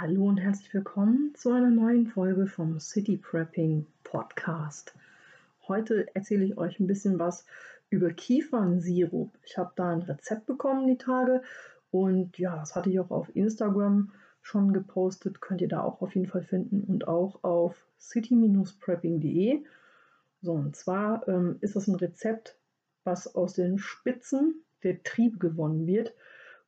Hallo und herzlich willkommen zu einer neuen Folge vom City Prepping Podcast. Heute erzähle ich euch ein bisschen was über Kiefernsirup. Ich habe da ein Rezept bekommen die Tage und ja, das hatte ich auch auf Instagram schon gepostet, könnt ihr da auch auf jeden Fall finden und auch auf city-prepping.de. So, und zwar ähm, ist das ein Rezept, was aus den Spitzen der Trieb gewonnen wird.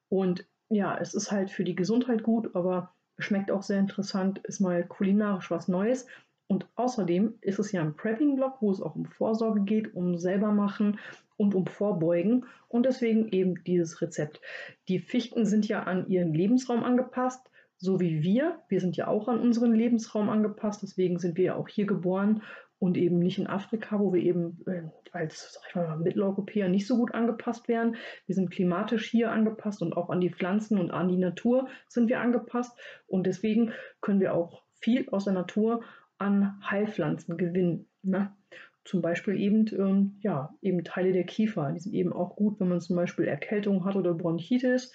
Und ja, es ist halt für die Gesundheit gut, aber schmeckt auch sehr interessant, ist mal kulinarisch was Neues. Und außerdem ist es ja ein Prepping-Blog, wo es auch um Vorsorge geht, um selber machen und um Vorbeugen. Und deswegen eben dieses Rezept. Die Fichten sind ja an ihren Lebensraum angepasst, so wie wir. Wir sind ja auch an unseren Lebensraum angepasst. Deswegen sind wir ja auch hier geboren und eben nicht in Afrika, wo wir eben äh, als sag ich mal, Mitteleuropäer nicht so gut angepasst wären. Wir sind klimatisch hier angepasst und auch an die Pflanzen und an die Natur sind wir angepasst. Und deswegen können wir auch viel aus der Natur an Heilpflanzen gewinnen. Ne? Zum Beispiel eben, ähm, ja, eben Teile der Kiefer. Die sind eben auch gut, wenn man zum Beispiel Erkältung hat oder Bronchitis.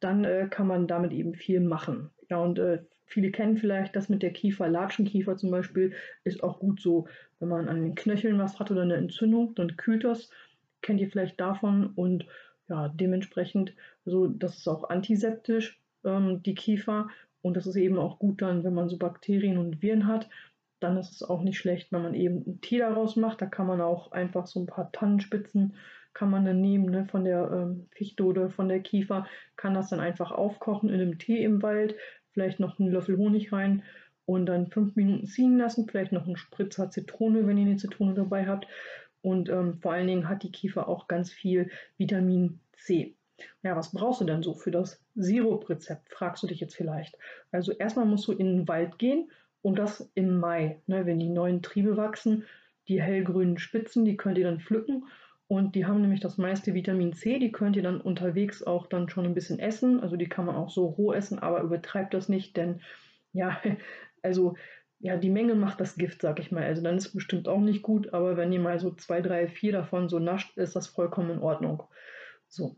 Dann äh, kann man damit eben viel machen. Ja, und äh, Viele kennen vielleicht das mit der Kiefer, Latschenkiefer zum Beispiel, ist auch gut so, wenn man an den Knöcheln was hat oder eine Entzündung, dann kühlt das. Kennt ihr vielleicht davon und ja, dementsprechend, also das ist auch antiseptisch, ähm, die Kiefer. Und das ist eben auch gut dann, wenn man so Bakterien und Viren hat. Dann ist es auch nicht schlecht, wenn man eben einen Tee daraus macht. Da kann man auch einfach so ein paar Tannenspitzen kann man dann nehmen ne, von der ähm, Fichte oder von der Kiefer, kann das dann einfach aufkochen in einem Tee im Wald, vielleicht noch einen Löffel Honig rein und dann fünf Minuten ziehen lassen, vielleicht noch einen Spritzer Zitrone, wenn ihr eine Zitrone dabei habt. Und ähm, vor allen Dingen hat die Kiefer auch ganz viel Vitamin C. Ja, was brauchst du denn so für das Siruprezept, fragst du dich jetzt vielleicht. Also erstmal musst du in den Wald gehen und das im Mai, ne, wenn die neuen Triebe wachsen. Die hellgrünen Spitzen, die könnt ihr dann pflücken und die haben nämlich das meiste Vitamin C, die könnt ihr dann unterwegs auch dann schon ein bisschen essen. Also die kann man auch so roh essen, aber übertreibt das nicht, denn ja, also ja, die Menge macht das Gift, sag ich mal. Also dann ist es bestimmt auch nicht gut, aber wenn ihr mal so zwei, drei, vier davon so nascht, ist das vollkommen in Ordnung. So.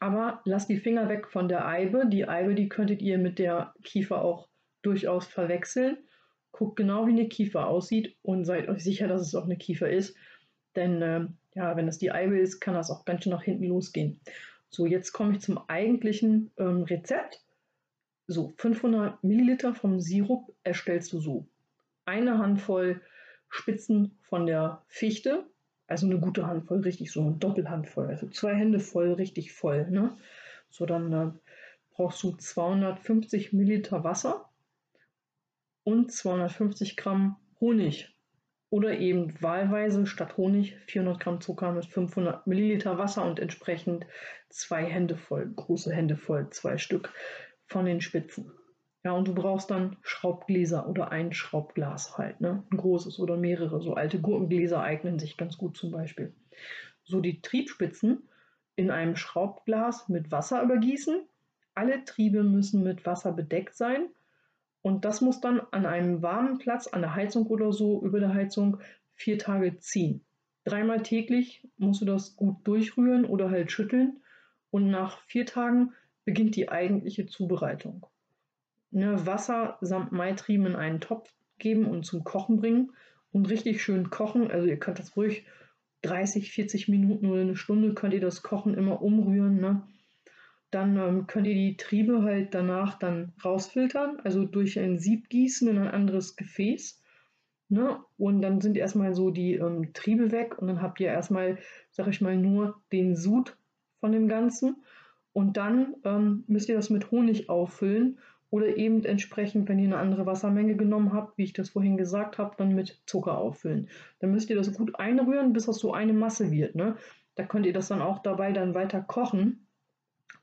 Aber lasst die Finger weg von der Eibe. Die Eibe, die könntet ihr mit der Kiefer auch durchaus verwechseln. Guckt genau, wie eine Kiefer aussieht und seid euch sicher, dass es auch eine Kiefer ist. Denn äh, ja, wenn das die Eibe ist, kann das auch ganz schön nach hinten losgehen. So, jetzt komme ich zum eigentlichen ähm, Rezept. So, 500 Milliliter vom Sirup erstellst du so. Eine Handvoll Spitzen von der Fichte, also eine gute Handvoll, richtig so eine Doppelhandvoll, also zwei Hände voll, richtig voll. Ne? So, dann äh, brauchst du 250 Milliliter Wasser und 250 Gramm Honig oder eben wahlweise statt Honig 400 Gramm Zucker mit 500 Milliliter Wasser und entsprechend zwei Hände voll, große Hände voll, zwei Stück von den Spitzen. Ja, und du brauchst dann Schraubgläser oder ein Schraubglas halt, ne? Ein großes oder mehrere. So alte Gurkengläser eignen sich ganz gut zum Beispiel. So die Triebspitzen in einem Schraubglas mit Wasser übergießen. Alle Triebe müssen mit Wasser bedeckt sein und das muss dann an einem warmen Platz, an der Heizung oder so, über der Heizung, vier Tage ziehen. Dreimal täglich musst du das gut durchrühren oder halt schütteln. Und nach vier Tagen beginnt die eigentliche Zubereitung. Ne, Wasser samt Maitrieben in einen Topf geben und zum Kochen bringen und richtig schön kochen. Also ihr könnt das ruhig 30, 40 Minuten oder eine Stunde könnt ihr das Kochen immer umrühren. Ne? Dann ähm, könnt ihr die Triebe halt danach dann rausfiltern, also durch ein Sieb gießen in ein anderes Gefäß. Ne? Und dann sind erstmal so die ähm, Triebe weg und dann habt ihr erstmal, sag ich mal, nur den Sud von dem Ganzen. Und dann ähm, müsst ihr das mit Honig auffüllen oder eben entsprechend, wenn ihr eine andere Wassermenge genommen habt, wie ich das vorhin gesagt habe, dann mit Zucker auffüllen. Dann müsst ihr das gut einrühren, bis das so eine Masse wird. Ne? Da könnt ihr das dann auch dabei dann weiter kochen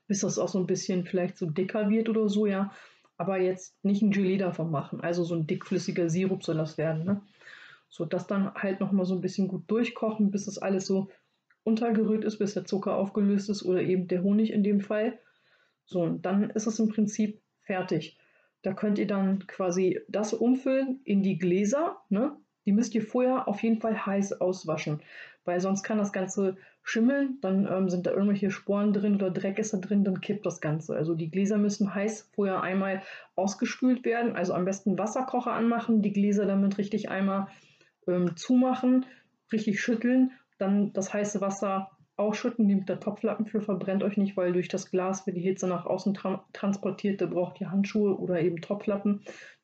bis das auch so ein bisschen vielleicht so dicker wird oder so, ja. Aber jetzt nicht ein Gelee davon machen. Also so ein dickflüssiger Sirup soll das werden, ne? So, das dann halt nochmal so ein bisschen gut durchkochen, bis das alles so untergerührt ist, bis der Zucker aufgelöst ist oder eben der Honig in dem Fall. So, und dann ist es im Prinzip fertig. Da könnt ihr dann quasi das umfüllen in die Gläser, ne? Die müsst ihr vorher auf jeden Fall heiß auswaschen, weil sonst kann das Ganze schimmeln, dann ähm, sind da irgendwelche Sporen drin oder Dreck ist da drin, dann kippt das Ganze. Also die Gläser müssen heiß vorher einmal ausgespült werden, also am besten Wasserkocher anmachen, die Gläser damit richtig einmal ähm, zumachen, richtig schütteln, dann das heiße Wasser ausschütten, nehmt der Topflappen für, verbrennt euch nicht, weil durch das Glas wird die Hitze nach außen tra transportiert, da braucht ihr Handschuhe oder eben Topflappen.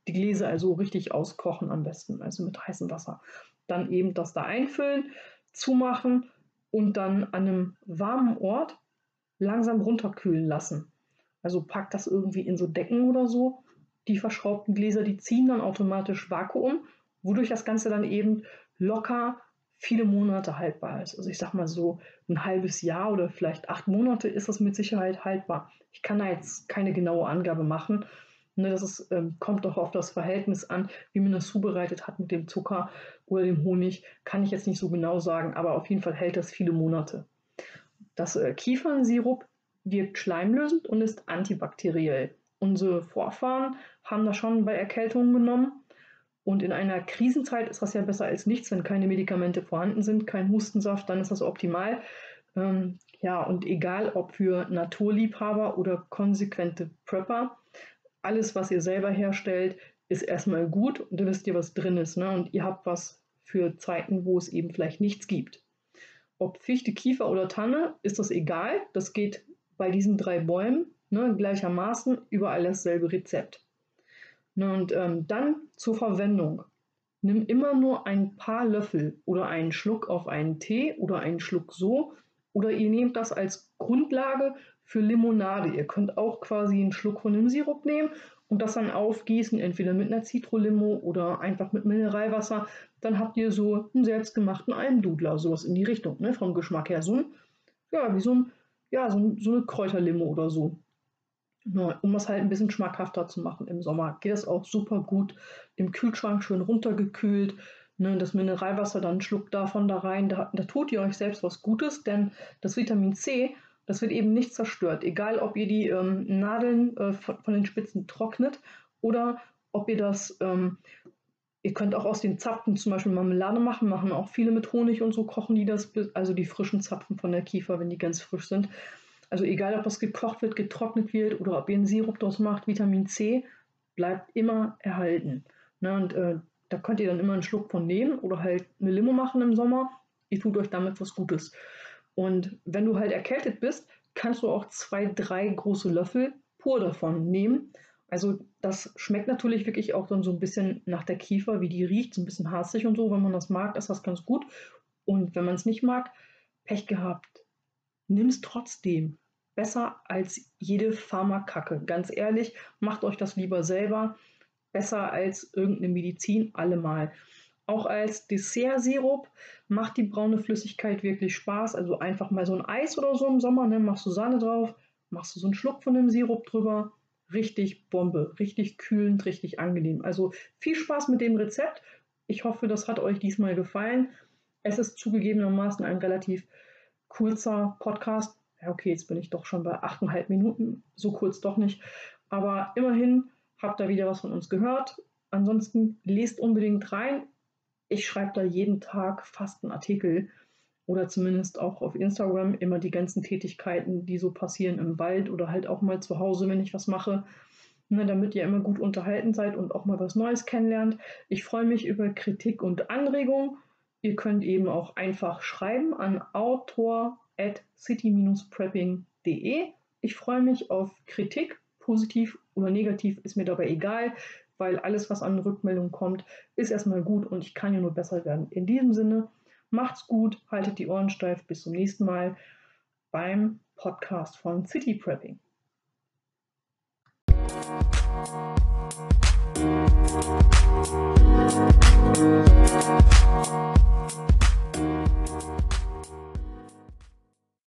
Die Gläser also richtig auskochen am besten, also mit heißem Wasser. Dann eben das da einfüllen, zumachen und dann an einem warmen Ort langsam runterkühlen lassen. Also packt das irgendwie in so Decken oder so. Die verschraubten Gläser, die ziehen dann automatisch Vakuum, wodurch das Ganze dann eben locker viele Monate haltbar ist. Also ich sag mal so ein halbes Jahr oder vielleicht acht Monate ist das mit Sicherheit haltbar. Ich kann da jetzt keine genaue Angabe machen. Ne, das ist, ähm, kommt doch auf das Verhältnis an, wie man das zubereitet hat mit dem Zucker oder dem Honig. Kann ich jetzt nicht so genau sagen, aber auf jeden Fall hält das viele Monate. Das äh, Kiefernsirup wirkt schleimlösend und ist antibakteriell. Unsere Vorfahren haben das schon bei Erkältungen genommen und in einer Krisenzeit ist das ja besser als nichts, wenn keine Medikamente vorhanden sind, kein Hustensaft, dann ist das optimal. Ähm, ja, und egal ob für Naturliebhaber oder konsequente Prepper, alles, was ihr selber herstellt, ist erstmal gut und ihr wisst ihr, was drin ist. Ne? Und ihr habt was für Zeiten, wo es eben vielleicht nichts gibt. Ob Fichte, Kiefer oder Tanne, ist das egal. Das geht bei diesen drei Bäumen ne, gleichermaßen überall dasselbe Rezept. Ne, und ähm, dann zur Verwendung. Nimm immer nur ein paar Löffel oder einen Schluck auf einen Tee oder einen Schluck so. Oder ihr nehmt das als Grundlage für Limonade. Ihr könnt auch quasi einen Schluck von dem Sirup nehmen und das dann aufgießen, entweder mit einer Zitrolimo oder einfach mit Mineralwasser. Dann habt ihr so einen selbstgemachten Almdudler, sowas in die Richtung, ne, vom Geschmack her. So ein, ja, wie so, ein, ja, so, so eine Kräuterlimo oder so. Um es halt ein bisschen schmackhafter zu machen im Sommer, geht es auch super gut. Im Kühlschrank schön runtergekühlt. Ne, das Mineralwasser, dann einen Schluck davon da rein. Da, da tut ihr euch selbst was Gutes, denn das Vitamin C, das wird eben nicht zerstört. Egal, ob ihr die ähm, Nadeln äh, von, von, den Spitzen trocknet oder ob ihr das, ähm, ihr könnt auch aus den Zapfen zum Beispiel Marmelade machen, machen auch viele mit Honig und so kochen die das, also die frischen Zapfen von der Kiefer, wenn die ganz frisch sind. Also egal, ob das gekocht wird, getrocknet wird oder ob ihr einen Sirup draus macht, Vitamin C bleibt immer erhalten. Ne, und äh, da könnt ihr dann immer einen Schluck von nehmen oder halt eine Limo machen im Sommer. Ihr tut euch damit was Gutes. Und wenn du halt erkältet bist, kannst du auch zwei, drei große Löffel pur davon nehmen. Also das schmeckt natürlich wirklich auch dann so ein bisschen nach der Kiefer, wie die riecht, so ein bisschen harzig und so. Wenn man das mag, ist das ganz gut. Und wenn man es nicht mag, Pech gehabt. Nimm es trotzdem besser als jede Pharmakacke. Ganz ehrlich, macht euch das lieber selber. Besser als irgendeine Medizin allemal. Auch als Dessertsirup macht die braune Flüssigkeit wirklich Spaß. Also einfach mal so ein Eis oder so im Sommer, ne? machst du Sahne drauf, machst du so einen Schluck von dem Sirup drüber. Richtig Bombe, richtig kühlend, richtig angenehm. Also viel Spaß mit dem Rezept. Ich hoffe, das hat euch diesmal gefallen. Es ist zugegebenermaßen ein relativ kurzer Podcast, ja, okay, jetzt bin ich doch schon bei 8,5 Minuten, so kurz doch nicht. Aber immerhin habt ihr wieder was von uns gehört. Ansonsten lest unbedingt rein. Ich schreibe da jeden Tag fast einen Artikel oder zumindest auch auf Instagram immer die ganzen Tätigkeiten, die so passieren im Wald oder halt auch mal zu Hause, wenn ich was mache, ne, damit ihr immer gut unterhalten seid und auch mal was Neues kennenlernt. Ich freue mich über Kritik und Anregungen. Ihr könnt eben auch einfach schreiben an Autor at city-prepping.de. Ich freue mich auf Kritik, positiv oder negativ, ist mir dabei egal, weil alles, was an Rückmeldungen kommt, ist erstmal gut und ich kann ja nur besser werden. In diesem Sinne, macht's gut, haltet die Ohren steif, bis zum nächsten Mal beim Podcast von City Prepping. Thank you.